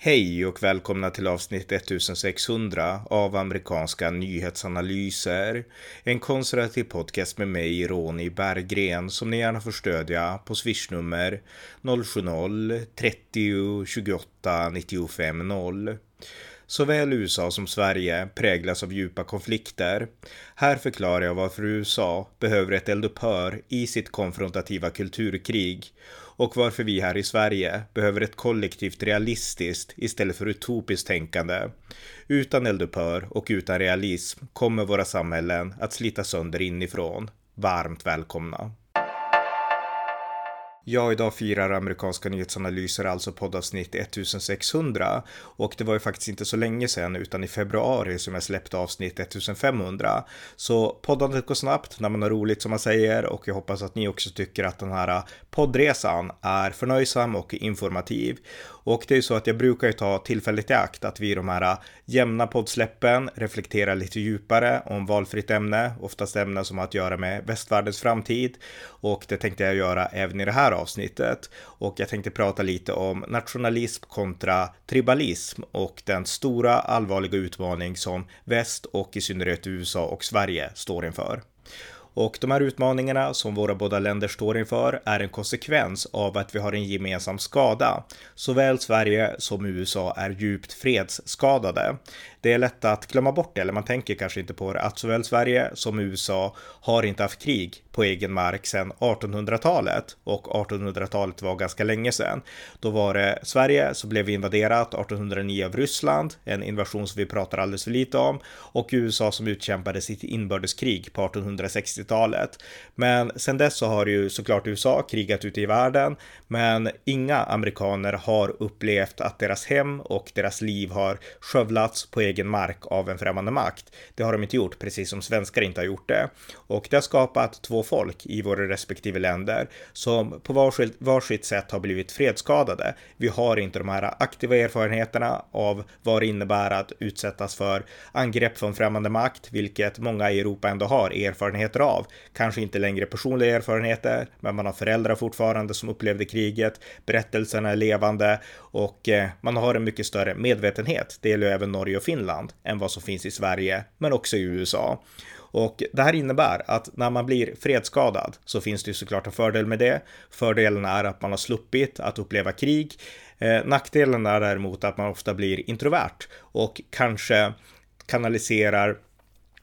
Hej och välkomna till avsnitt 1600 av amerikanska nyhetsanalyser. En konservativ podcast med mig, Ronny Berggren, som ni gärna får stödja på swishnummer 070-30 28 95 0. Såväl USA som Sverige präglas av djupa konflikter. Här förklarar jag varför USA behöver ett eldupphör i sitt konfrontativa kulturkrig och varför vi här i Sverige behöver ett kollektivt realistiskt istället för utopiskt tänkande. Utan eldupphör och utan realism kommer våra samhällen att slita sönder inifrån. Varmt välkomna! Ja, idag firar amerikanska nyhetsanalyser alltså poddavsnitt 1600 och det var ju faktiskt inte så länge sedan utan i februari som jag släppte avsnitt 1500. Så poddandet går snabbt när man har roligt som man säger och jag hoppas att ni också tycker att den här poddresan är förnöjsam och informativ. Och det är ju så att jag brukar ju ta tillfället i akt att vi i de här äh, jämna poddsläppen reflekterar lite djupare om valfritt ämne, oftast ämnen som har att göra med västvärldens framtid. Och det tänkte jag göra även i det här avsnittet. Och jag tänkte prata lite om nationalism kontra tribalism och den stora allvarliga utmaning som väst och i synnerhet USA och Sverige står inför. Och de här utmaningarna som våra båda länder står inför är en konsekvens av att vi har en gemensam skada. Såväl Sverige som USA är djupt fredsskadade. Det är lätt att glömma bort det, eller man tänker kanske inte på det, att såväl Sverige som USA har inte haft krig på egen mark sedan 1800-talet och 1800-talet var ganska länge sedan. Då var det Sverige som blev invaderat 1809 av Ryssland, en invasion som vi pratar alldeles för lite om, och USA som utkämpade sitt inbördeskrig på 1860-talet. Men sedan dess så har ju såklart USA krigat ute i världen, men inga amerikaner har upplevt att deras hem och deras liv har skövlats på egen mark av en främmande makt. Det har de inte gjort, precis som svenskar inte har gjort det. Och det har skapat två folk i våra respektive länder som på varsitt, varsitt sätt har blivit fredsskadade. Vi har inte de här aktiva erfarenheterna av vad det innebär att utsättas för angrepp från främmande makt, vilket många i Europa ändå har erfarenheter av. Kanske inte längre personliga erfarenheter, men man har föräldrar fortfarande som upplevde kriget. Berättelserna är levande och eh, man har en mycket större medvetenhet. Det gäller även Norge och Finland än vad som finns i Sverige, men också i USA. Och det här innebär att när man blir fredsskadad så finns det ju såklart en fördel med det. Fördelen är att man har sluppit att uppleva krig. Eh, nackdelen är däremot att man ofta blir introvert och kanske kanaliserar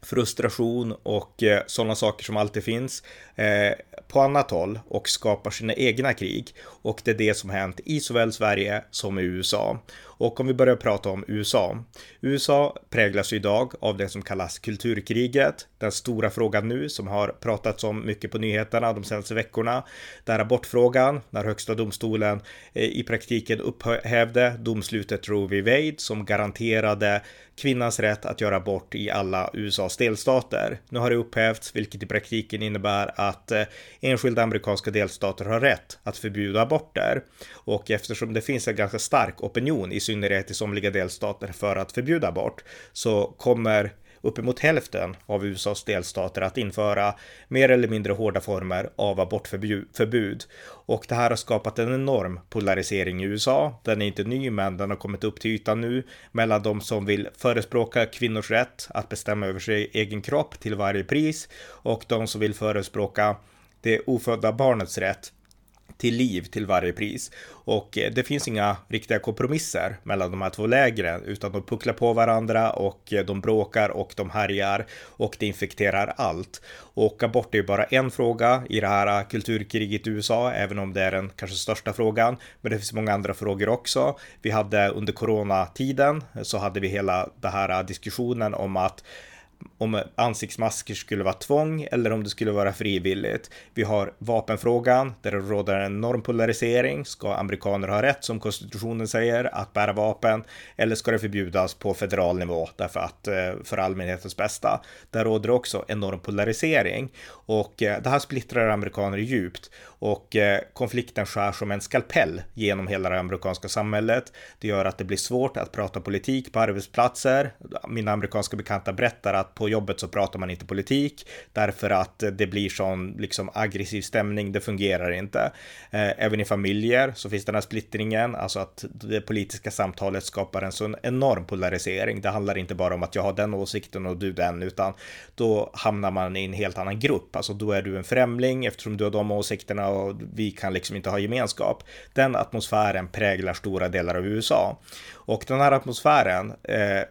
frustration och eh, sådana saker som alltid finns eh, på annat håll och skapar sina egna krig. Och det är det som hänt i såväl Sverige som i USA. Och om vi börjar prata om USA. USA präglas idag av det som kallas kulturkriget. Den stora frågan nu som har pratats om mycket på nyheterna de senaste veckorna. Där abortfrågan, när högsta domstolen eh, i praktiken upphävde domslutet Roe v. Wade som garanterade kvinnans rätt att göra abort i alla USAs delstater. Nu har det upphävts, vilket i praktiken innebär att eh, enskilda amerikanska delstater har rätt att förbjuda aborter. Och eftersom det finns en ganska stark opinion, i synnerhet i somliga delstater, för att förbjuda abort, så kommer uppemot hälften av USAs delstater att införa mer eller mindre hårda former av abortförbud. Och det här har skapat en enorm polarisering i USA. Den är inte ny, men den har kommit upp till ytan nu mellan de som vill förespråka kvinnors rätt att bestämma över sin egen kropp till varje pris och de som vill förespråka det ofödda barnets rätt till liv till varje pris. Och eh, det finns inga riktiga kompromisser mellan de här två lägren, utan de pucklar på varandra och eh, de bråkar och de härjar och det infekterar allt. Och abort är ju bara en fråga i det här eh, kulturkriget i USA, även om det är den kanske största frågan. Men det finns många andra frågor också. Vi hade under coronatiden så hade vi hela den här diskussionen om att om ansiktsmasker skulle vara tvång eller om det skulle vara frivilligt. Vi har vapenfrågan där det råder en enorm polarisering. Ska amerikaner ha rätt, som konstitutionen säger, att bära vapen eller ska det förbjudas på federal nivå därför att eh, för allmänhetens bästa? Där råder också enorm polarisering och eh, det här splittrar amerikaner djupt och eh, konflikten skär som en skalpell genom hela det amerikanska samhället. Det gör att det blir svårt att prata politik på arbetsplatser. Mina amerikanska bekanta berättar att på jobbet så pratar man inte politik därför att det blir sån liksom aggressiv stämning. Det fungerar inte. Eh, även i familjer så finns den här splittringen, alltså att det politiska samtalet skapar en sån enorm polarisering. Det handlar inte bara om att jag har den åsikten och du den, utan då hamnar man i en helt annan grupp. Alltså då är du en främling eftersom du har de åsikterna och vi kan liksom inte ha gemenskap. Den atmosfären präglar stora delar av USA. Och den här atmosfären eh,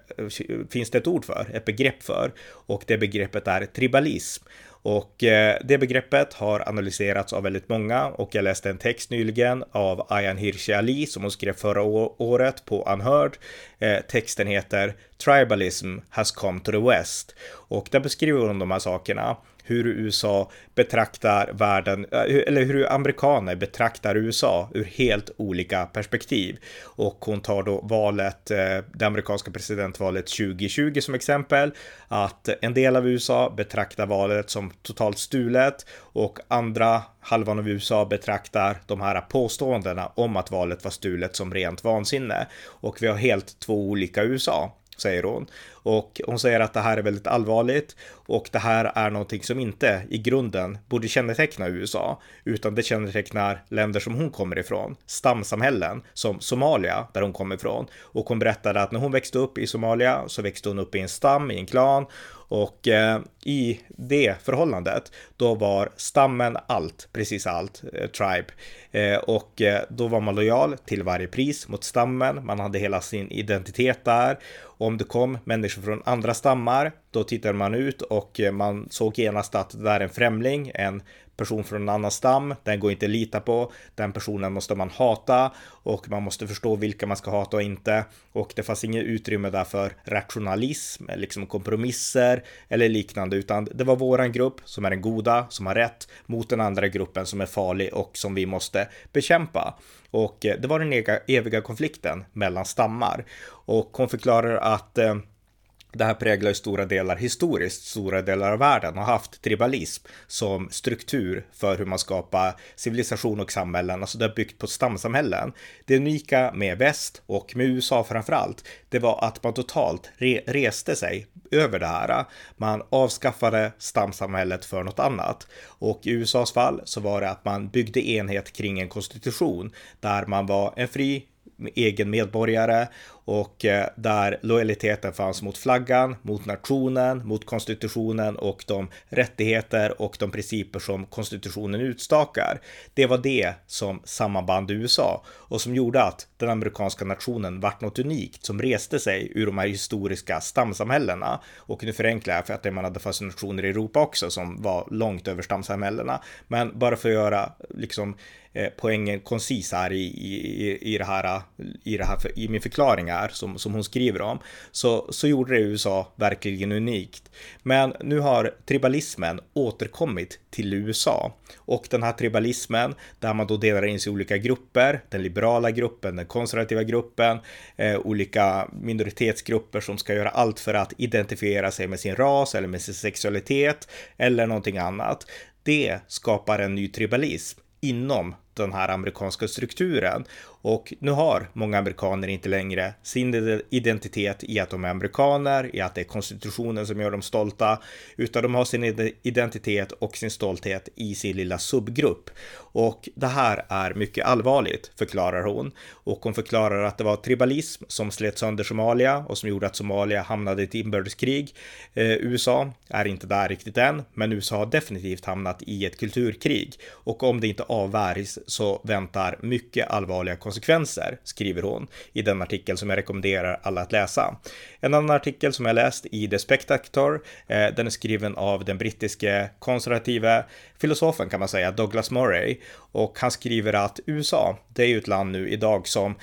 finns det ett ord för, ett begrepp för, och det begreppet är tribalism. Och eh, det begreppet har analyserats av väldigt många och jag läste en text nyligen av Ayan Hirsi Ali som hon skrev förra året på Unheard. Eh, texten heter Tribalism has come to the West och där beskriver hon de här sakerna hur USA betraktar världen, eh, eller hur amerikaner betraktar USA ur helt olika perspektiv. Och hon tar då valet, eh, det amerikanska presidentvalet 2020 som exempel, att en del av USA betraktar valet som totalt stulet och andra halvan av USA betraktar de här påståendena om att valet var stulet som rent vansinne. Och vi har helt två olika USA säger hon. Och hon säger att det här är väldigt allvarligt och det här är någonting som inte i grunden borde känneteckna USA, utan det kännetecknar länder som hon kommer ifrån, stamsamhällen som Somalia, där hon kommer ifrån. Och hon berättade att när hon växte upp i Somalia så växte hon upp i en stam, i en klan och eh, i det förhållandet, då var stammen allt, precis allt, eh, tribe. Eh, och eh, då var man lojal till varje pris mot stammen. Man hade hela sin identitet där. Om det kom människor från andra stammar, då tittade man ut och eh, man såg genast att det där är en främling, en person från en annan stam, den går inte att lita på, den personen måste man hata och man måste förstå vilka man ska hata och inte. Och det fanns inget utrymme där för rationalism, liksom kompromisser eller liknande, utan det var våran grupp som är den goda, som har rätt, mot den andra gruppen som är farlig och som vi måste bekämpa. Och eh, det var den eviga konflikten mellan stammar. Och hon förklarar att eh, det här präglar ju stora delar historiskt, stora delar av världen har haft tribalism som struktur för hur man skapar civilisation och samhällen, alltså det har byggt på stamsamhällen. Det unika med väst och med USA framförallt, det var att man totalt re reste sig över det här. Man avskaffade stamsamhället för något annat och i USAs fall så var det att man byggde enhet kring en konstitution där man var en fri egen medborgare och eh, där lojaliteten fanns mot flaggan, mot nationen, mot konstitutionen och de rättigheter och de principer som konstitutionen utstakar. Det var det som sammanband USA och som gjorde att den amerikanska nationen vart något unikt som reste sig ur de här historiska stamsamhällena. Och nu förenklar jag för att man hade fast nationer i Europa också som var långt över stamsamhällena. Men bara för att göra liksom eh, poängen koncis här i, i, i, det här, i, det här, i min förklaring här som, som hon skriver om, så, så gjorde det USA verkligen unikt. Men nu har tribalismen återkommit till USA och den här tribalismen där man då delar in sig i olika grupper, den liberala gruppen, den konservativa gruppen, eh, olika minoritetsgrupper som ska göra allt för att identifiera sig med sin ras eller med sin sexualitet eller någonting annat. Det skapar en ny tribalism inom den här amerikanska strukturen. Och nu har många amerikaner inte längre sin identitet i att de är amerikaner, i att det är konstitutionen som gör dem stolta, utan de har sin identitet och sin stolthet i sin lilla subgrupp. Och det här är mycket allvarligt, förklarar hon. Och hon förklarar att det var tribalism som slet sönder Somalia och som gjorde att Somalia hamnade i ett inbördeskrig. Eh, USA är inte där riktigt än, men USA har definitivt hamnat i ett kulturkrig. Och om det inte avvärjs så väntar mycket allvarliga konsekvenser, skriver hon i den artikel som jag rekommenderar alla att läsa. En annan artikel som jag läst i The Spectator, eh, den är skriven av den brittiske konservative filosofen kan man säga, Douglas Murray, och han skriver att USA, det är ju ett land nu idag som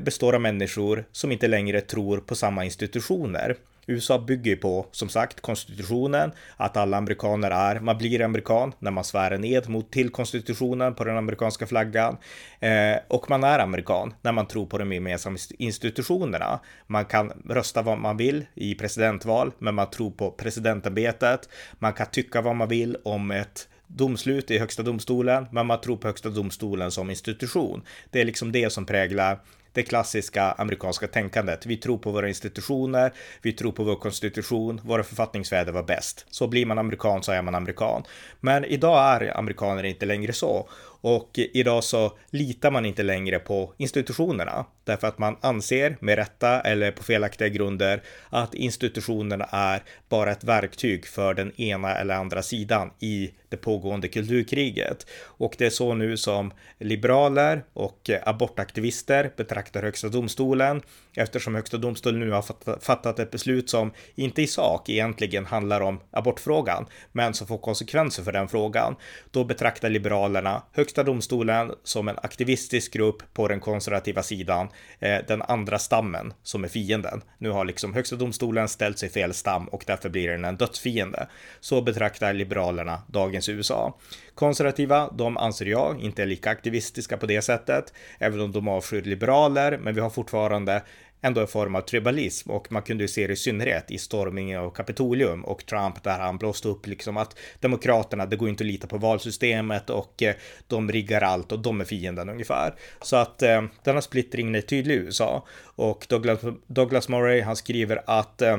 består av människor som inte längre tror på samma institutioner. USA bygger ju på, som sagt, konstitutionen, att alla amerikaner är, man blir amerikan när man svär en ed mot till konstitutionen på den amerikanska flaggan. Eh, och man är amerikan när man tror på de gemensamma institutionerna. Man kan rösta vad man vill i presidentval, men man tror på presidentämbetet. Man kan tycka vad man vill om ett domslut i högsta domstolen, men man tror på högsta domstolen som institution. Det är liksom det som präglar det klassiska amerikanska tänkandet. Vi tror på våra institutioner, vi tror på vår konstitution, våra författningsfäder var bäst. Så blir man amerikan så är man amerikan. Men idag är amerikaner inte längre så. Och idag så litar man inte längre på institutionerna därför att man anser med rätta eller på felaktiga grunder att institutionerna är bara ett verktyg för den ena eller andra sidan i det pågående kulturkriget. Och det är så nu som liberaler och abortaktivister betraktar Högsta domstolen eftersom Högsta domstolen nu har fattat ett beslut som inte i sak egentligen handlar om abortfrågan, men som får konsekvenser för den frågan. Då betraktar liberalerna Högsta Högsta domstolen som en aktivistisk grupp på den konservativa sidan, eh, den andra stammen som är fienden. Nu har liksom Högsta domstolen ställt sig fel stam och därför blir den en dödsfiende. Så betraktar liberalerna dagens USA. Konservativa, de anser jag inte är lika aktivistiska på det sättet, även om de avskyr liberaler, men vi har fortfarande ändå en form av tribalism och man kunde ju se det i synnerhet i stormningen av Kapitolium och Trump där han blåste upp liksom att demokraterna, det går inte att lita på valsystemet och eh, de riggar allt och de är fienden ungefär. Så att eh, denna splittringen är tydlig i USA och Douglas, Douglas Murray, han skriver att eh,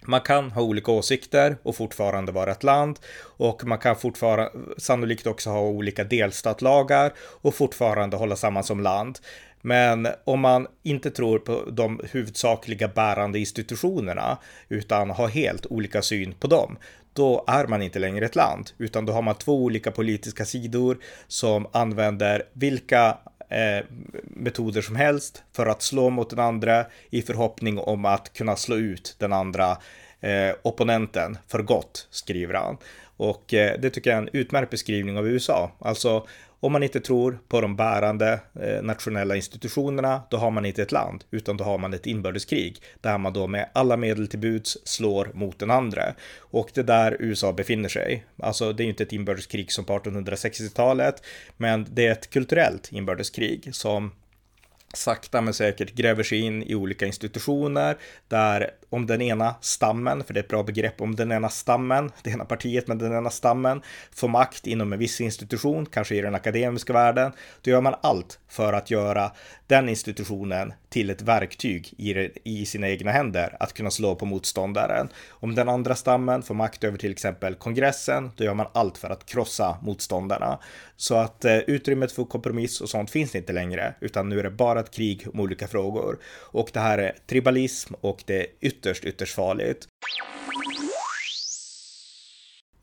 man kan ha olika åsikter och fortfarande vara ett land och man kan fortfarande sannolikt också ha olika delstatlagar och fortfarande hålla samman som land. Men om man inte tror på de huvudsakliga bärande institutionerna utan har helt olika syn på dem, då är man inte längre ett land, utan då har man två olika politiska sidor som använder vilka eh, metoder som helst för att slå mot den andra i förhoppning om att kunna slå ut den andra eh, opponenten för gott, skriver han. Och eh, det tycker jag är en utmärkt beskrivning av USA. Alltså om man inte tror på de bärande eh, nationella institutionerna, då har man inte ett land, utan då har man ett inbördeskrig där man då med alla medel till buds slår mot den andra. Och det är där USA befinner sig. Alltså, det är ju inte ett inbördeskrig som på 1860-talet, men det är ett kulturellt inbördeskrig som sakta men säkert gräver sig in i olika institutioner där om den ena stammen, för det är ett bra begrepp, om den ena stammen, det ena partiet med den ena stammen får makt inom en viss institution, kanske i den akademiska världen, då gör man allt för att göra den institutionen till ett verktyg i, i sina egna händer att kunna slå på motståndaren. Om den andra stammen får makt över till exempel kongressen, då gör man allt för att krossa motståndarna. Så att eh, utrymmet för kompromiss och sånt finns inte längre, utan nu är det bara ett krig om olika frågor. Och det här är tribalism och det är ytterst, ytterst farligt.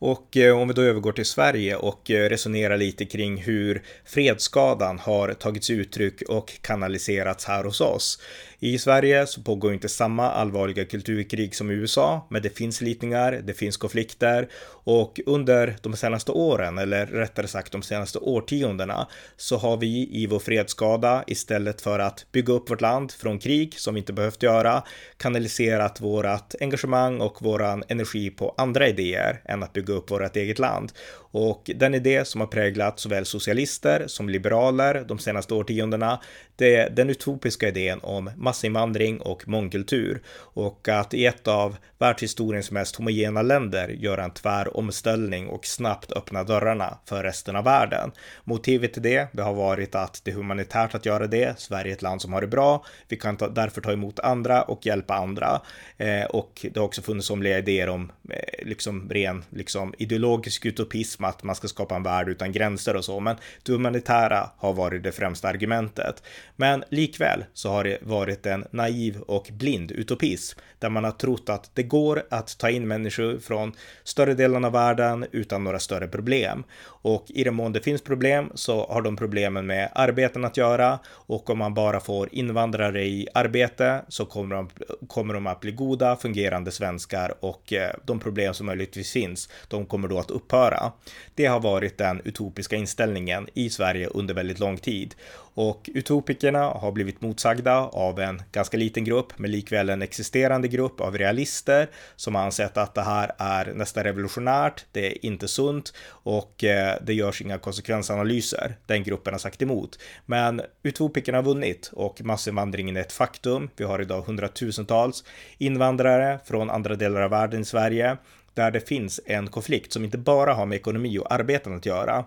Och eh, om vi då övergår till Sverige och eh, resonerar lite kring hur fredsskadan har tagits uttryck och kanaliserats här hos oss. I Sverige så pågår inte samma allvarliga kulturkrig som i USA, men det finns slitningar, det finns konflikter och under de senaste åren, eller rättare sagt de senaste årtiondena, så har vi i vår fredsskada istället för att bygga upp vårt land från krig som vi inte behövt göra, kanaliserat vårat engagemang och våran energi på andra idéer än att bygga upp vårt eget land. Och den idé som har präglat såväl socialister som liberaler de senaste årtiondena, det är den utopiska idén om massinvandring och mångkultur och att i ett av världshistoriens mest homogena länder göra en tvär omställning och snabbt öppna dörrarna för resten av världen. Motivet till det, det har varit att det är humanitärt att göra det. Sverige är ett land som har det bra. Vi kan ta, därför ta emot andra och hjälpa andra. Eh, och det har också funnits somliga idéer om eh, liksom ren liksom ideologisk utopism, att man ska skapa en värld utan gränser och så. Men det humanitära har varit det främsta argumentet. Men likväl så har det varit en naiv och blind utopism där man har trott att det går att ta in människor från större delen av världen utan några större problem. Och i den mån det finns problem så har de problemen med arbeten att göra och om man bara får invandrare i arbete så kommer de, kommer de att bli goda, fungerande svenskar och eh, de problem som möjligtvis finns, de kommer då att upphöra. Det har varit den utopiska inställningen i Sverige under väldigt lång tid och utopikerna har blivit motsagda av en ganska liten grupp, men likväl en existerande grupp av realister som har ansett att det här är nästan revolutionärt, det är inte sunt och eh, det görs inga konsekvensanalyser. Den gruppen har sagt emot. Men utopikerna har vunnit och massinvandringen är ett faktum. Vi har idag hundratusentals invandrare från andra delar av världen i Sverige där det finns en konflikt som inte bara har med ekonomi och arbeten att göra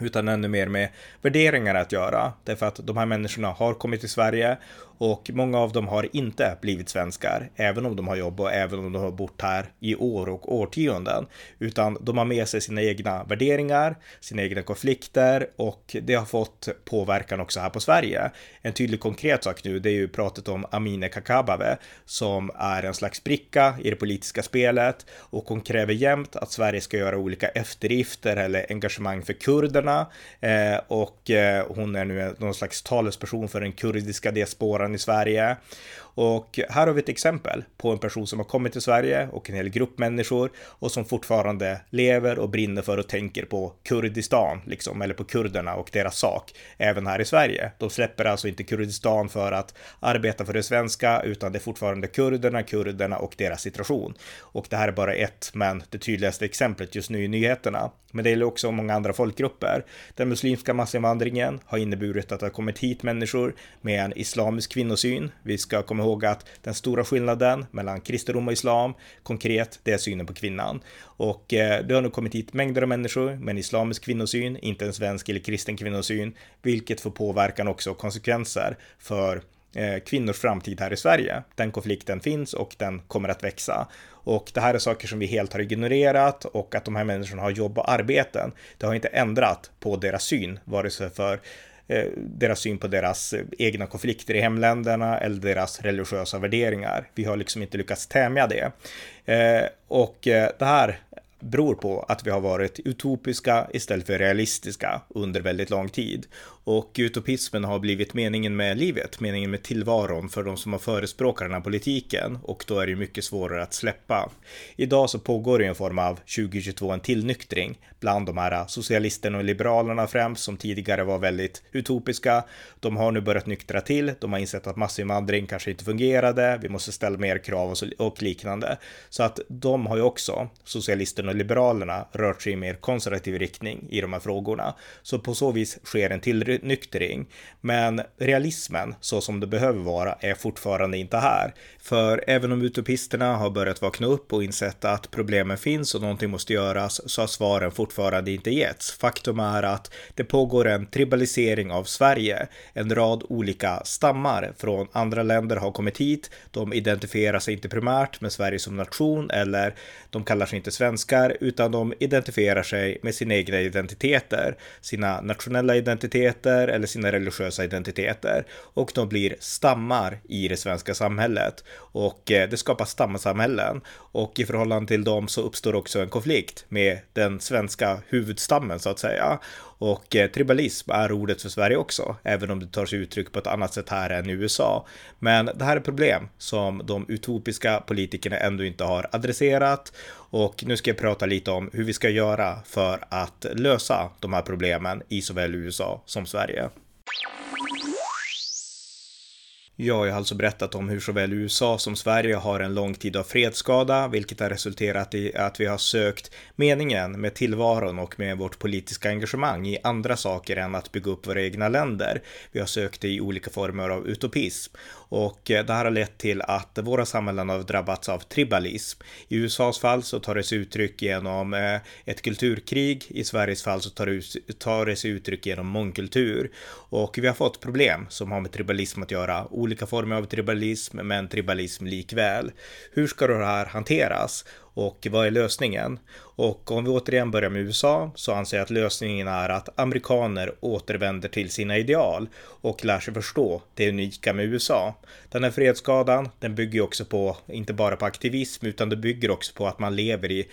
utan ännu mer med värderingar att göra. Därför att de här människorna har kommit till Sverige och många av dem har inte blivit svenskar, även om de har jobb och även om de har bott här i år och årtionden, utan de har med sig sina egna värderingar, sina egna konflikter och det har fått påverkan också här på Sverige. En tydlig konkret sak nu, det är ju pratet om Amineh Kakabaveh som är en slags bricka i det politiska spelet och hon kräver jämt att Sverige ska göra olika eftergifter eller engagemang för kurderna eh, och eh, hon är nu någon slags talesperson för den kurdiska diasporan i Sverige. Och här har vi ett exempel på en person som har kommit till Sverige och en hel grupp människor och som fortfarande lever och brinner för och tänker på Kurdistan, liksom, eller på kurderna och deras sak, även här i Sverige. De släpper alltså inte Kurdistan för att arbeta för det svenska, utan det är fortfarande kurderna, kurderna och deras situation. Och det här är bara ett, men det tydligaste exemplet just nu i nyheterna. Men det gäller också många andra folkgrupper. Den muslimska massinvandringen har inneburit att det har kommit hit människor med en islamisk kvinnosyn. Vi ska komma ihåg att den stora skillnaden mellan kristendom och islam, konkret, det är synen på kvinnan. Och eh, det har nu kommit hit mängder av människor med en islamisk kvinnosyn, inte en svensk eller kristen kvinnosyn, vilket får påverkan också och konsekvenser för eh, kvinnors framtid här i Sverige. Den konflikten finns och den kommer att växa. Och det här är saker som vi helt har ignorerat och att de här människorna har jobb och arbeten. Det har inte ändrat på deras syn, vare sig för Eh, deras syn på deras eh, egna konflikter i hemländerna eller deras religiösa värderingar. Vi har liksom inte lyckats tämja det. Eh, och det här beror på att vi har varit utopiska istället för realistiska under väldigt lång tid. Och utopismen har blivit meningen med livet, meningen med tillvaron för de som har förespråkat den här politiken och då är det mycket svårare att släppa. Idag så pågår det en form av 2022 en tillnyktring bland de här socialisterna och liberalerna främst som tidigare var väldigt utopiska. De har nu börjat nyktra till. De har insett att massinvandring kanske inte fungerade. Vi måste ställa mer krav och liknande. Så att de har ju också, socialisterna och liberalerna, rört sig i mer konservativ riktning i de här frågorna. Så på så vis sker en till nyktring. Men realismen, så som det behöver vara, är fortfarande inte här. För även om utopisterna har börjat vakna upp och insett att problemen finns och någonting måste göras så har svaren fortfarande inte getts. Faktum är att det pågår en tribalisering av Sverige. En rad olika stammar från andra länder har kommit hit. De identifierar sig inte primärt med Sverige som nation eller de kallar sig inte svenskar utan de identifierar sig med sina egna identiteter, sina nationella identiteter eller sina religiösa identiteter. Och de blir stammar i det svenska samhället. Och eh, det skapar stamsamhällen. Och i förhållande till dem så uppstår också en konflikt med den svenska huvudstammen så att säga. Och eh, tribalism är ordet för Sverige också, även om det tar sig uttryck på ett annat sätt här än i USA. Men det här är problem som de utopiska politikerna ändå inte har adresserat och nu ska jag prata lite om hur vi ska göra för att lösa de här problemen i såväl USA som Sverige. Ja, jag har alltså berättat om hur såväl USA som Sverige har en lång tid av fredsskada, vilket har resulterat i att vi har sökt meningen med tillvaron och med vårt politiska engagemang i andra saker än att bygga upp våra egna länder. Vi har sökt det i olika former av utopism och eh, det här har lett till att våra samhällen har drabbats av tribalism. I USAs fall så tar det sig uttryck genom eh, ett kulturkrig. I Sveriges fall så tar det sig uttryck genom mångkultur och vi har fått problem som har med tribalism att göra olika former av tribalism, men tribalism likväl. Hur ska det här hanteras? Och vad är lösningen? Och om vi återigen börjar med USA så anser jag att lösningen är att amerikaner återvänder till sina ideal och lär sig förstå det unika med USA. Den här fredsskadan, den bygger också på, inte bara på aktivism, utan det bygger också på att man lever i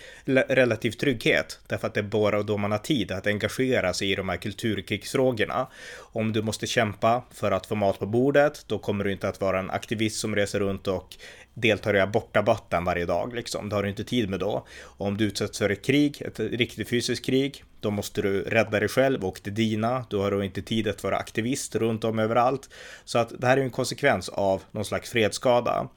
relativ trygghet. Därför att det är bara då man har tid att engagera sig i de här kulturkrigsfrågorna. Om du måste kämpa för att få mat på bordet, då kommer du inte att vara en aktivist som reser runt och deltar i abortabatten varje dag liksom. Det har du inte tid med då. Och om du utsätts för ett krig, ett riktigt fysiskt krig, då måste du rädda dig själv och det dina. Du har då inte tid att vara aktivist runt om överallt. Så att det här är en konsekvens av någon slags fredsskada.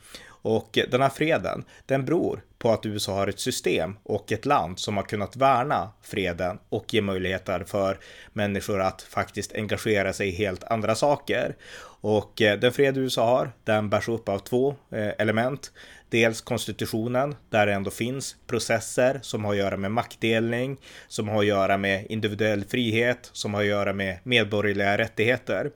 Och den här freden, den beror på att USA har ett system och ett land som har kunnat värna freden och ge möjligheter för människor att faktiskt engagera sig i helt andra saker. Och eh, den fred USA har, den bärs upp av två eh, element. Dels konstitutionen, där det ändå finns processer som har att göra med maktdelning, som har att göra med individuell frihet, som har att göra med medborgerliga rättigheter.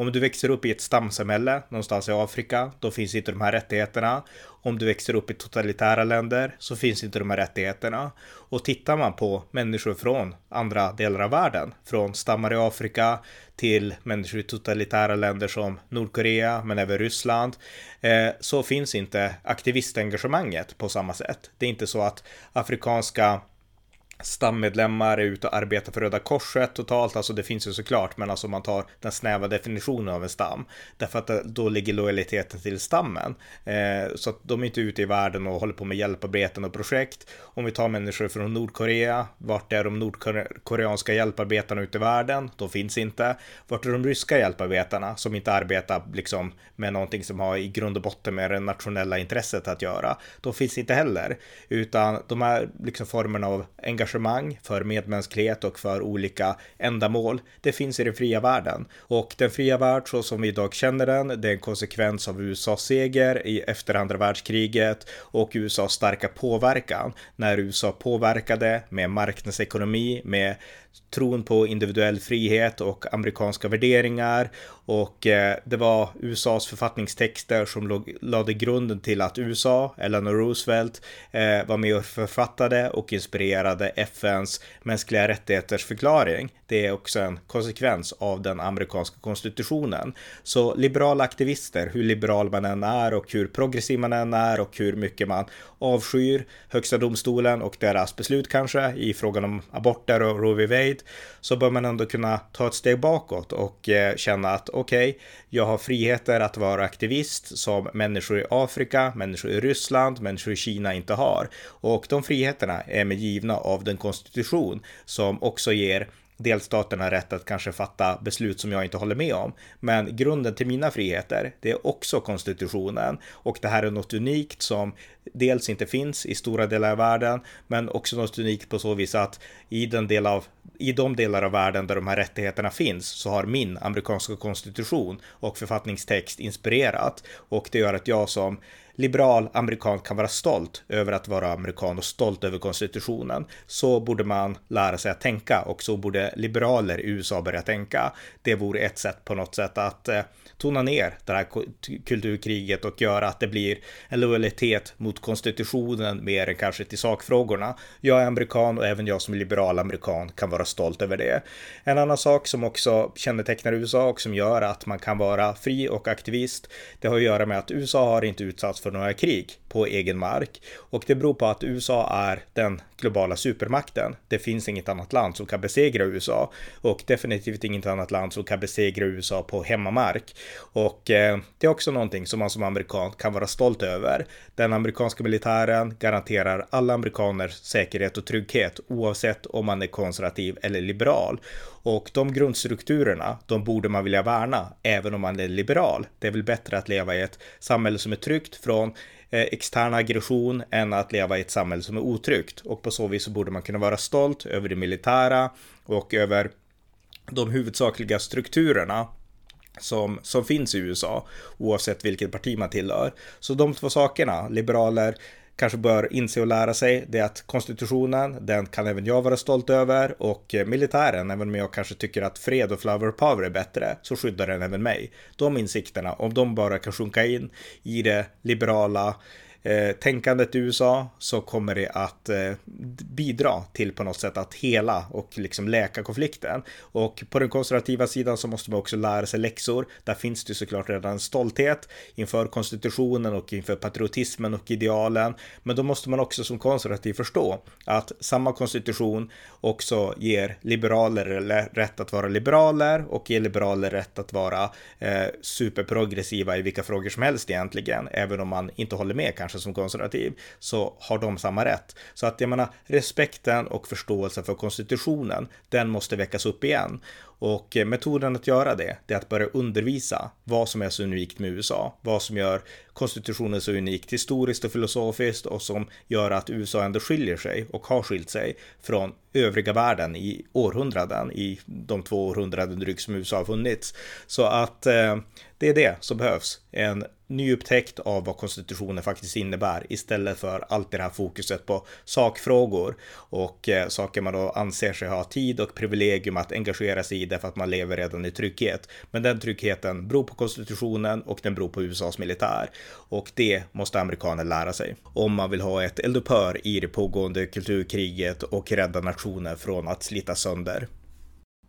Om du växer upp i ett stamsamhälle någonstans i Afrika, då finns inte de här rättigheterna. Om du växer upp i totalitära länder så finns inte de här rättigheterna. Och tittar man på människor från andra delar av världen, från stammar i Afrika till människor i totalitära länder som Nordkorea, men även Ryssland, eh, så finns inte aktivistengagemanget på samma sätt. Det är inte så att afrikanska stammedlemmar är ute och arbetar för Röda Korset totalt, alltså det finns ju såklart, men alltså man tar den snäva definitionen av en stam, därför att eh, då ligger lojaliteten till stammen. Eh, så att de är inte ute i världen och håller på med hjälparbeten och projekt. Om vi tar människor från Nordkorea, vart är de nordkoreanska hjälparbetarna ute i världen? De finns inte. Vart är de ryska hjälparbetarna som inte arbetar liksom med någonting som har i grund och botten med det nationella intresset att göra? De finns inte heller, utan de här liksom formerna av engagemang engagemang för medmänsklighet och för olika ändamål. Det finns i den fria världen och den fria värld så som vi idag känner den, det är en konsekvens av USAs seger i efter andra världskriget och USAs starka påverkan när USA påverkade med marknadsekonomi, med tron på individuell frihet och amerikanska värderingar och eh, det var USAs författningstexter som låg, lade grunden till att USA, Eleanor Roosevelt, eh, var med och författade och inspirerade FNs mänskliga rättigheters förklaring. Det är också en konsekvens av den amerikanska konstitutionen. Så liberala aktivister, hur liberal man än är och hur progressiv man än är och hur mycket man avskyr högsta domstolen och deras beslut kanske i frågan om aborter och Roe v. Wade så bör man ändå kunna ta ett steg bakåt och eh, känna att okej, okay, jag har friheter att vara aktivist som människor i Afrika, människor i Ryssland, människor i Kina inte har. Och de friheterna är med givna av den konstitution som också ger delstaterna rätt att kanske fatta beslut som jag inte håller med om. Men grunden till mina friheter, det är också konstitutionen och det här är något unikt som dels inte finns i stora delar av världen, men också något unikt på så vis att i den del av i de delar av världen där de här rättigheterna finns så har min amerikanska konstitution och författningstext inspirerat. Och det gör att jag som liberal amerikan kan vara stolt över att vara amerikan och stolt över konstitutionen. Så borde man lära sig att tänka och så borde liberaler i USA börja tänka. Det vore ett sätt på något sätt att eh, tona ner det här kulturkriget och göra att det blir en lojalitet mot konstitutionen mer än kanske till sakfrågorna. Jag är amerikan och även jag som liberal amerikan kan vara stolt över det. En annan sak som också kännetecknar USA och som gör att man kan vara fri och aktivist, det har att göra med att USA har inte utsatts för några krig på egen mark och det beror på att USA är den globala supermakten. Det finns inget annat land som kan besegra USA och definitivt inget annat land som kan besegra USA på hemmamark. Och eh, det är också någonting som man som amerikan kan vara stolt över. Den amerikanska militären garanterar alla amerikaners säkerhet och trygghet oavsett om man är konservativ eller liberal. Och de grundstrukturerna, de borde man vilja värna även om man är liberal. Det är väl bättre att leva i ett samhälle som är tryggt från eh, extern aggression än att leva i ett samhälle som är otryggt. Och på så vis så borde man kunna vara stolt över det militära och över de huvudsakliga strukturerna som, som finns i USA oavsett vilket parti man tillhör. Så de två sakerna, liberaler kanske bör inse och lära sig det är att konstitutionen, den kan även jag vara stolt över och eh, militären, även om jag kanske tycker att fred och flower power är bättre, så skyddar den även mig. De insikterna, om de bara kan sjunka in i det liberala eh, tänkandet i USA så kommer det att eh, bidra till på något sätt att hela och liksom läka konflikten. Och på den konservativa sidan så måste man också lära sig läxor. Där finns det såklart redan en stolthet inför konstitutionen och inför patriotismen och idealen. Men då måste man också som konservativ förstå att samma konstitution också ger liberaler rätt att vara liberaler och ger liberaler rätt att vara eh, superprogressiva i vilka frågor som helst egentligen, även om man inte håller med kanske kanske som konservativ, så har de samma rätt. Så att jag menar, respekten och förståelsen för konstitutionen, den måste väckas upp igen. Och eh, metoden att göra det, det är att börja undervisa vad som är så unikt med USA, vad som gör konstitutionen så unikt historiskt och filosofiskt och som gör att USA ändå skiljer sig och har skilt sig från övriga världen i århundraden, i de två århundraden drygt som USA har funnits. Så att eh, det är det som behövs. En nyupptäckt av vad konstitutionen faktiskt innebär istället för allt det här fokuset på sakfrågor och eh, saker man då anser sig ha tid och privilegium att engagera sig i därför att man lever redan i trygghet. Men den tryggheten beror på konstitutionen och den beror på USAs militär och det måste amerikaner lära sig om man vill ha ett eldupphör i det pågående kulturkriget och rädda nationen från att slitas sönder.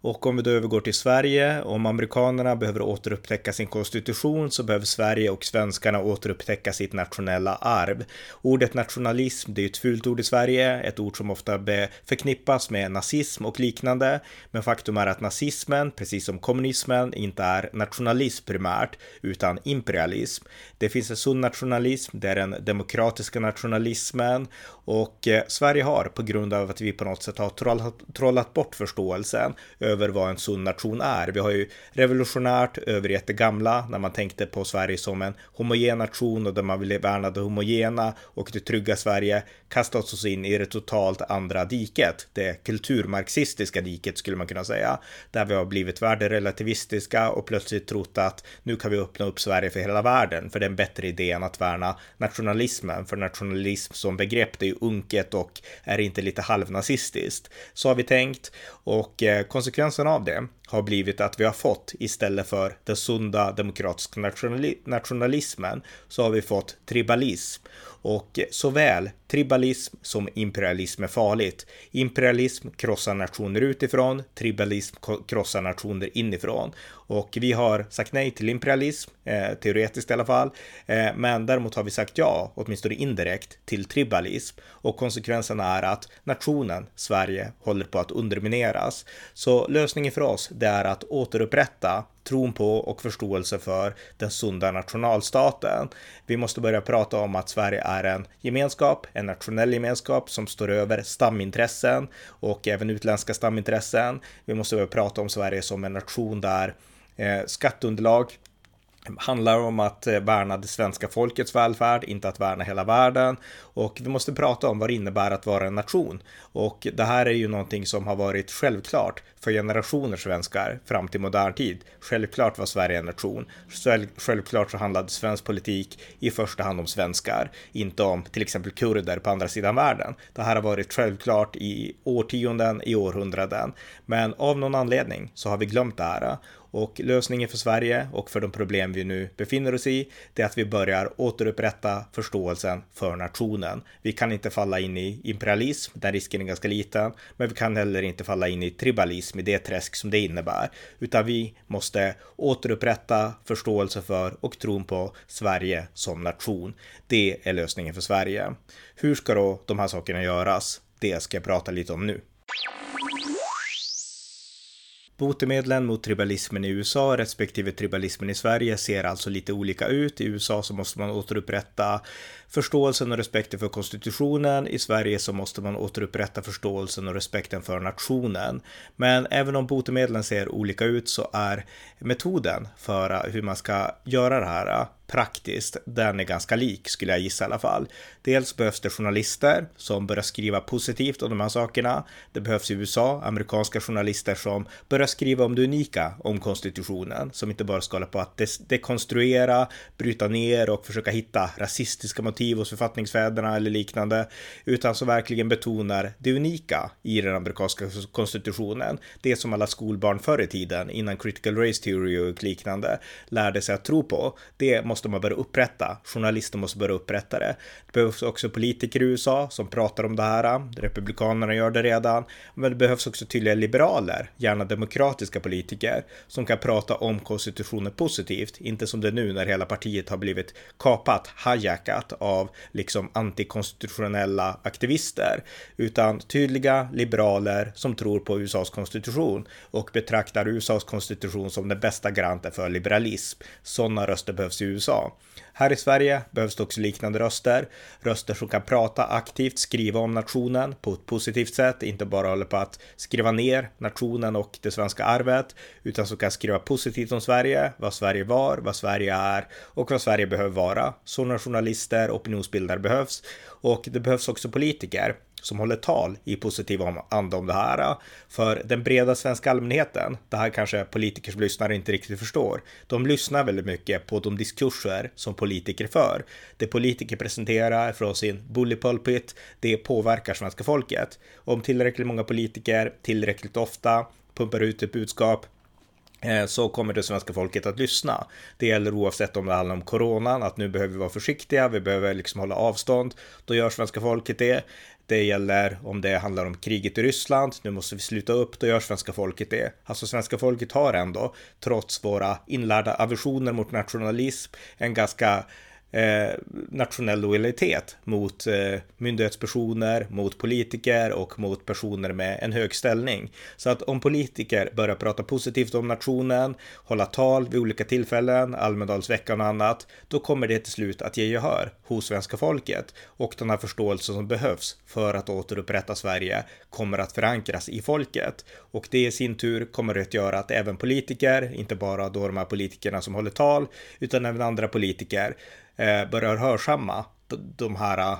Och om vi då övergår till Sverige, om amerikanerna behöver återupptäcka sin konstitution så behöver Sverige och svenskarna återupptäcka sitt nationella arv. Ordet nationalism, det är ett fult ord i Sverige, ett ord som ofta förknippas med nazism och liknande. Men faktum är att nazismen, precis som kommunismen, inte är nationalism primärt, utan imperialism. Det finns en sund nationalism, det är den demokratiska nationalismen och eh, Sverige har på grund av att vi på något sätt har trollat, trollat bort förståelsen över vad en sund nation är. Vi har ju revolutionärt övergett det gamla när man tänkte på Sverige som en homogen nation och där man ville värna det homogena och det trygga Sverige kastat oss in i det totalt andra diket. Det kulturmarxistiska diket skulle man kunna säga. Där vi har blivit värderelativistiska och plötsligt trott att nu kan vi öppna upp Sverige för hela världen. För det är en bättre idé än att värna nationalismen. För nationalism som begrepp det är ju unket och är inte lite halvnazistiskt. Så har vi tänkt och eh, konsekvensen av det har blivit att vi har fått istället för den sunda demokratiska nationalismen så har vi fått tribalism och såväl tribalism som imperialism är farligt. Imperialism krossar nationer utifrån, tribalism krossar nationer inifrån. Och vi har sagt nej till imperialism, eh, teoretiskt i alla fall. Eh, men däremot har vi sagt ja, åtminstone indirekt, till tribalism. Och konsekvensen är att nationen Sverige håller på att undermineras. Så lösningen för oss, det är att återupprätta tron på och förståelse för den sunda nationalstaten. Vi måste börja prata om att Sverige är en gemenskap, en nationell gemenskap som står över stamintressen och även utländska stamintressen. Vi måste börja prata om Sverige som en nation där eh, skatteunderlag handlar om att eh, värna det svenska folkets välfärd, inte att värna hela världen. Och vi måste prata om vad det innebär att vara en nation. Och det här är ju någonting som har varit självklart för generationer svenskar fram till modern tid. Självklart var Sverige en nation. Självklart så handlade svensk politik i första hand om svenskar, inte om till exempel kurder på andra sidan världen. Det här har varit självklart i årtionden, i århundraden. Men av någon anledning så har vi glömt det här. Och lösningen för Sverige och för de problem vi nu befinner oss i, det är att vi börjar återupprätta förståelsen för nationen. Vi kan inte falla in i imperialism, den risken är ganska liten, men vi kan heller inte falla in i tribalism i det träsk som det innebär, utan vi måste återupprätta förståelse för och tron på Sverige som nation. Det är lösningen för Sverige. Hur ska då de här sakerna göras? Det ska jag prata lite om nu. Botemedlen mot tribalismen i USA respektive tribalismen i Sverige ser alltså lite olika ut. I USA så måste man återupprätta förståelsen och respekten för konstitutionen. I Sverige så måste man återupprätta förståelsen och respekten för nationen. Men även om botemedlen ser olika ut så är metoden för hur man ska göra det här praktiskt, den är ganska lik skulle jag gissa i alla fall. Dels behövs det journalister som börjar skriva positivt om de här sakerna. Det behövs i USA amerikanska journalister som börjar skriva om det unika om konstitutionen, som inte bara ska hålla på att dekonstruera, bryta ner och försöka hitta rasistiska motiv hos författningsfäderna eller liknande, utan som verkligen betonar det unika i den amerikanska konstitutionen. Det som alla skolbarn förr i tiden, innan critical race theory och liknande, lärde sig att tro på. Det måste man börja upprätta. Journalister måste börja upprätta det. Det behövs också politiker i USA som pratar om det här. Republikanerna gör det redan. Men det behövs också tydliga liberaler, gärna demokratiska politiker, som kan prata om konstitutionen positivt. Inte som det är nu när hela partiet har blivit kapat, hijackat av liksom antikonstitutionella aktivister. Utan tydliga liberaler som tror på USAs konstitution och betraktar USAs konstitution som den bästa garanten för liberalism. Sådana röster behövs i USA USA. Här i Sverige behövs det också liknande röster. Röster som kan prata aktivt, skriva om nationen på ett positivt sätt, inte bara hålla på att skriva ner nationen och det svenska arvet, utan som kan skriva positivt om Sverige, vad Sverige var, vad Sverige är och vad Sverige behöver vara. Sådana journalister, opinionsbildare behövs och det behövs också politiker som håller tal i positiv anda om det här. Äh, för den breda svenska allmänheten, det här kanske politiker som lyssnar inte riktigt förstår, de lyssnar väldigt mycket på de diskurser som politiker för. Det politiker presenterar från sin bully pulpit, det påverkar svenska folket. Om tillräckligt många politiker tillräckligt ofta pumpar ut ett budskap eh, så kommer det svenska folket att lyssna. Det gäller oavsett om det handlar om coronan, att nu behöver vi vara försiktiga, vi behöver liksom hålla avstånd. Då gör svenska folket det. Det gäller om det handlar om kriget i Ryssland, nu måste vi sluta upp, då gör svenska folket det. Alltså svenska folket har ändå, trots våra inlärda aversioner mot nationalism, en ganska eh, nationell lojalitet mot eh, myndighetspersoner, mot politiker och mot personer med en hög ställning. Så att om politiker börjar prata positivt om nationen, hålla tal vid olika tillfällen, Almedalsveckan och annat, då kommer det till slut att ge gehör hos svenska folket och den här förståelsen som behövs för att återupprätta Sverige kommer att förankras i folket och det i sin tur kommer att göra att även politiker, inte bara då de här politikerna som håller tal, utan även andra politiker Eh, börjar hörsamma de här, eh,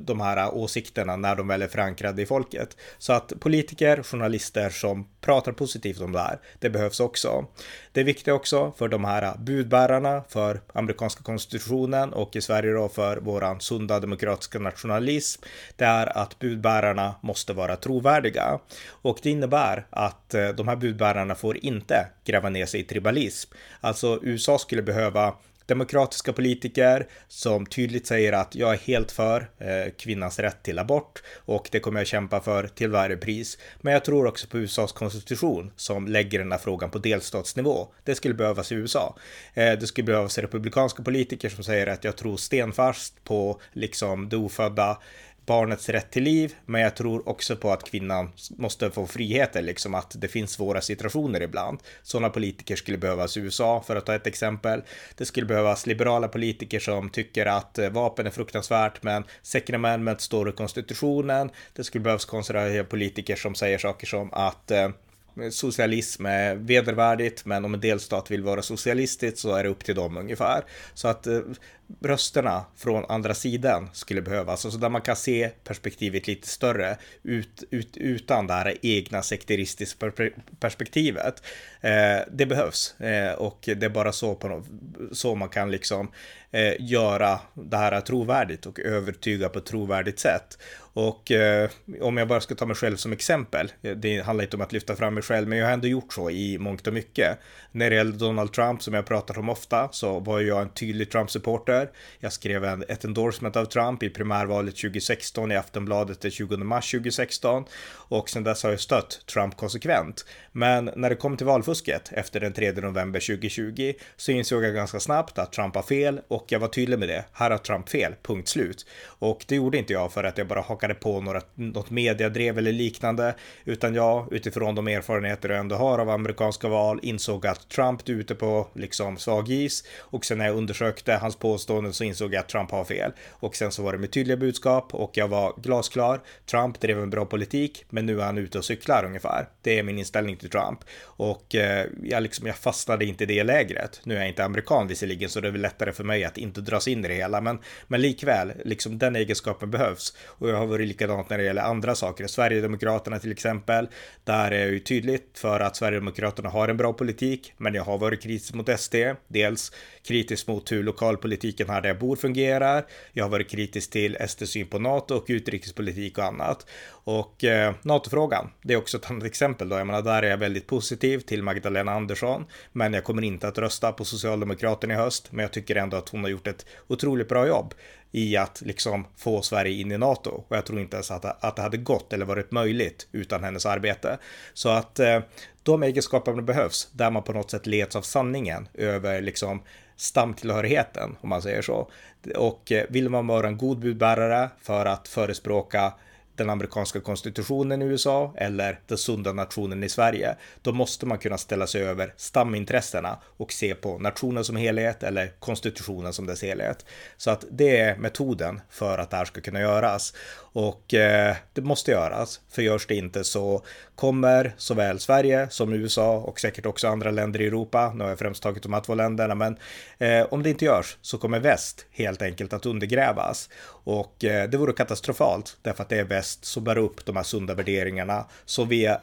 de här åsikterna när de väl är förankrade i folket. Så att politiker, journalister som pratar positivt om det här, det behövs också. Det är viktigt också för de här budbärarna för amerikanska konstitutionen och i Sverige då för våran sunda demokratiska nationalism. Det är att budbärarna måste vara trovärdiga och det innebär att eh, de här budbärarna får inte gräva ner sig i tribalism. Alltså USA skulle behöva demokratiska politiker som tydligt säger att jag är helt för eh, kvinnans rätt till abort och det kommer jag kämpa för till varje pris. Men jag tror också på USAs konstitution som lägger den här frågan på delstatsnivå. Det skulle behövas i USA. Eh, det skulle behövas republikanska politiker som säger att jag tror stenfast på liksom det ofödda barnets rätt till liv, men jag tror också på att kvinnan måste få friheter, liksom att det finns svåra situationer ibland. Sådana politiker skulle behövas i USA, för att ta ett exempel. Det skulle behövas liberala politiker som tycker att eh, vapen är fruktansvärt, men second amendment står i konstitutionen. Det skulle behövas konservativa politiker som säger saker som att eh, socialism är vedervärdigt, men om en delstat vill vara socialistiskt så är det upp till dem ungefär. Så att eh, rösterna från andra sidan skulle behövas, alltså där man kan se perspektivet lite större ut, ut, utan det här egna sekteristiska perspektivet. Eh, det behövs eh, och det är bara så, på, så man kan liksom eh, göra det här trovärdigt och övertyga på ett trovärdigt sätt. Och eh, om jag bara ska ta mig själv som exempel, eh, det handlar inte om att lyfta fram mig själv, men jag har ändå gjort så i mångt och mycket. När det gäller Donald Trump, som jag pratat om ofta, så var jag en tydlig Trump-supporter. Jag skrev en, ett endorsement av Trump i primärvalet 2016 i Aftonbladet den 20 mars 2016 och sedan dess har jag stött Trump konsekvent. Men när det kom till valfusket efter den 3 november 2020 så insåg jag ganska snabbt att Trump har fel och jag var tydlig med det. Här har Trump fel, punkt slut. Och det gjorde inte jag för att jag bara hakade på några, något mediadrev eller liknande, utan jag utifrån de erfarenheter jag ändå har av amerikanska val insåg att Trump är ute på liksom svag is och sen när jag undersökte hans påståenden så insåg jag att Trump har fel och sen så var det med tydliga budskap och jag var glasklar. Trump drev en bra politik, men nu är han ute och cyklar ungefär. Det är min inställning till Trump och eh, jag liksom, jag fastnade inte i det lägret. Nu är jag inte amerikan visserligen, så det är väl lättare för mig att inte dras in i det hela, men, men likväl, liksom den egenskapen behövs och jag har det är likadant när det gäller andra saker. Sverigedemokraterna till exempel, där är jag ju tydligt för att Sverigedemokraterna har en bra politik, men jag har varit kritisk mot SD, dels kritisk mot hur lokalpolitiken här där jag bor fungerar. Jag har varit kritisk till SDs syn på NATO och utrikespolitik och annat. Och eh, NATO-frågan, det är också ett annat exempel då. Jag menar, där är jag väldigt positiv till Magdalena Andersson, men jag kommer inte att rösta på Socialdemokraterna i höst. Men jag tycker ändå att hon har gjort ett otroligt bra jobb i att liksom få Sverige in i NATO. Och jag tror inte ens att, att det hade gått eller varit möjligt utan hennes arbete. Så att eh, de egenskaperna behövs, där man på något sätt leds av sanningen över liksom stamtillhörigheten, om man säger så. Och eh, vill man vara en god budbärare för att förespråka den amerikanska konstitutionen i USA eller den sunda nationen i Sverige, då måste man kunna ställa sig över stamintressena och se på nationen som helhet eller konstitutionen som dess helhet. Så att det är metoden för att det här ska kunna göras. Och eh, det måste göras, för görs det inte så kommer såväl Sverige som USA och säkert också andra länder i Europa, nu har jag främst tagit de här två länderna, men eh, om det inte görs så kommer väst helt enkelt att undergrävas. Och eh, det vore katastrofalt, därför att det är väst som bär upp de här sunda värderingarna som vi,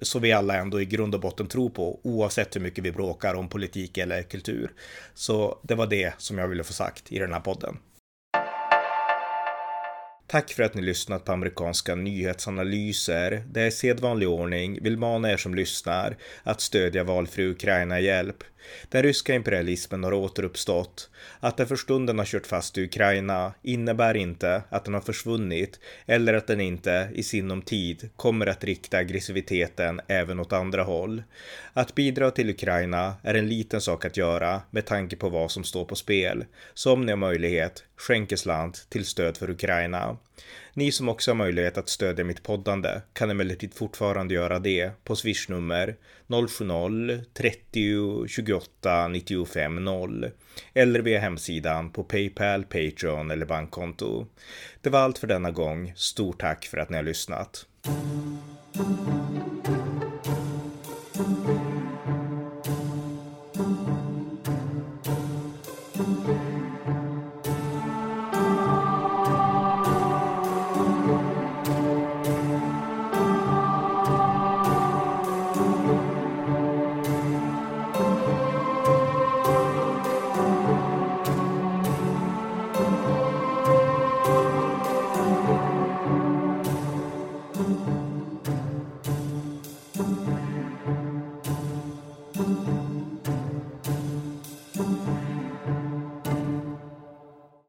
som vi alla ändå i grund och botten tror på, oavsett hur mycket vi bråkar om politik eller kultur. Så det var det som jag ville få sagt i den här podden. Tack för att ni lyssnat på amerikanska nyhetsanalyser. Det är sedvanlig ordning vill mana er som lyssnar att stödja valfri Ukraina-hjälp. Den ryska imperialismen har återuppstått. Att den för stunden har kört fast i Ukraina innebär inte att den har försvunnit eller att den inte i sinom tid kommer att rikta aggressiviteten även åt andra håll. Att bidra till Ukraina är en liten sak att göra med tanke på vad som står på spel. Så om ni har möjlighet, skänk slant till stöd för Ukraina. Ni som också har möjlighet att stödja mitt poddande kan emellertid fortfarande göra det på swishnummer 070-30 28 95 0 eller via hemsidan på Paypal, Patreon eller bankkonto. Det var allt för denna gång. Stort tack för att ni har lyssnat.